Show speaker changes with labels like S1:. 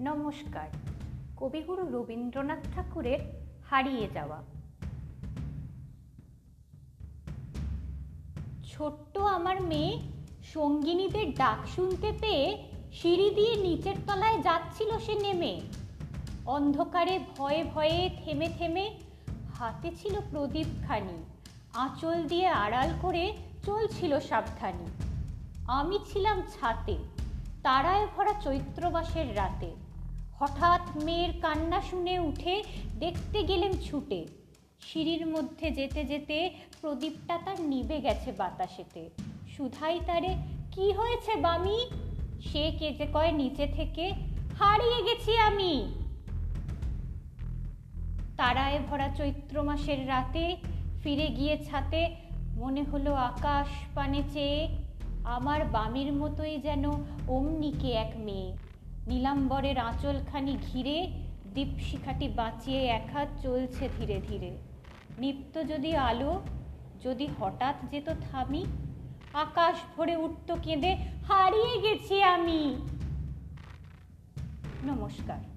S1: নমস্কার। কবিগুরু রবীন্দ্রনাথ ঠাকুরের হারিয়ে যাওয়া। ছোট্ট আমার মেয়ে সঙ্গিনীদের ডাক শুনতে পেয়ে সিঁড়ি দিয়ে নিচের তলায় যাচ্ছিল সে নেমে। অন্ধকারে ভয়ে ভয়ে থেমে থেমে হাতে ছিল প্রদীপখানি আঁচল দিয়ে আড়াল করে চলছিল সাবধানী। আমি ছিলাম ছাতে। তারায় ভরা চৈত্র মাসের রাতে হঠাৎ মেয়ের কান্না শুনে উঠে দেখতে গেলেন ছুটে। সিঁড়ির মধ্যে যেতে যেতে প্রদীপটা তার নিভে গেছে বাতাসেতে। সুধাই তারে, কি হয়েছে বামি? সে কেজে কয়, নিচে থেকে হারিয়ে গেছি আমি। তারায় ভরা চৈত্র মাসের রাতে ফিরে গিয়ে ছাতে মনে হলো আকাশ পানে চেয়ে আমার বামির মতোই যেন অমনিকে এক মেয়ে। নীলাম্বরের আঁচলখানি ঘিরে দীপশিখাটি বাঁচিয়ে এক হাত চলছে ধীরে ধীরে। নিত্য যদি আলো, যদি হঠাৎ যেত থামি, আকাশ ভরে উঠত কেঁদে, হারিয়ে গেছি আমি। নমস্কার।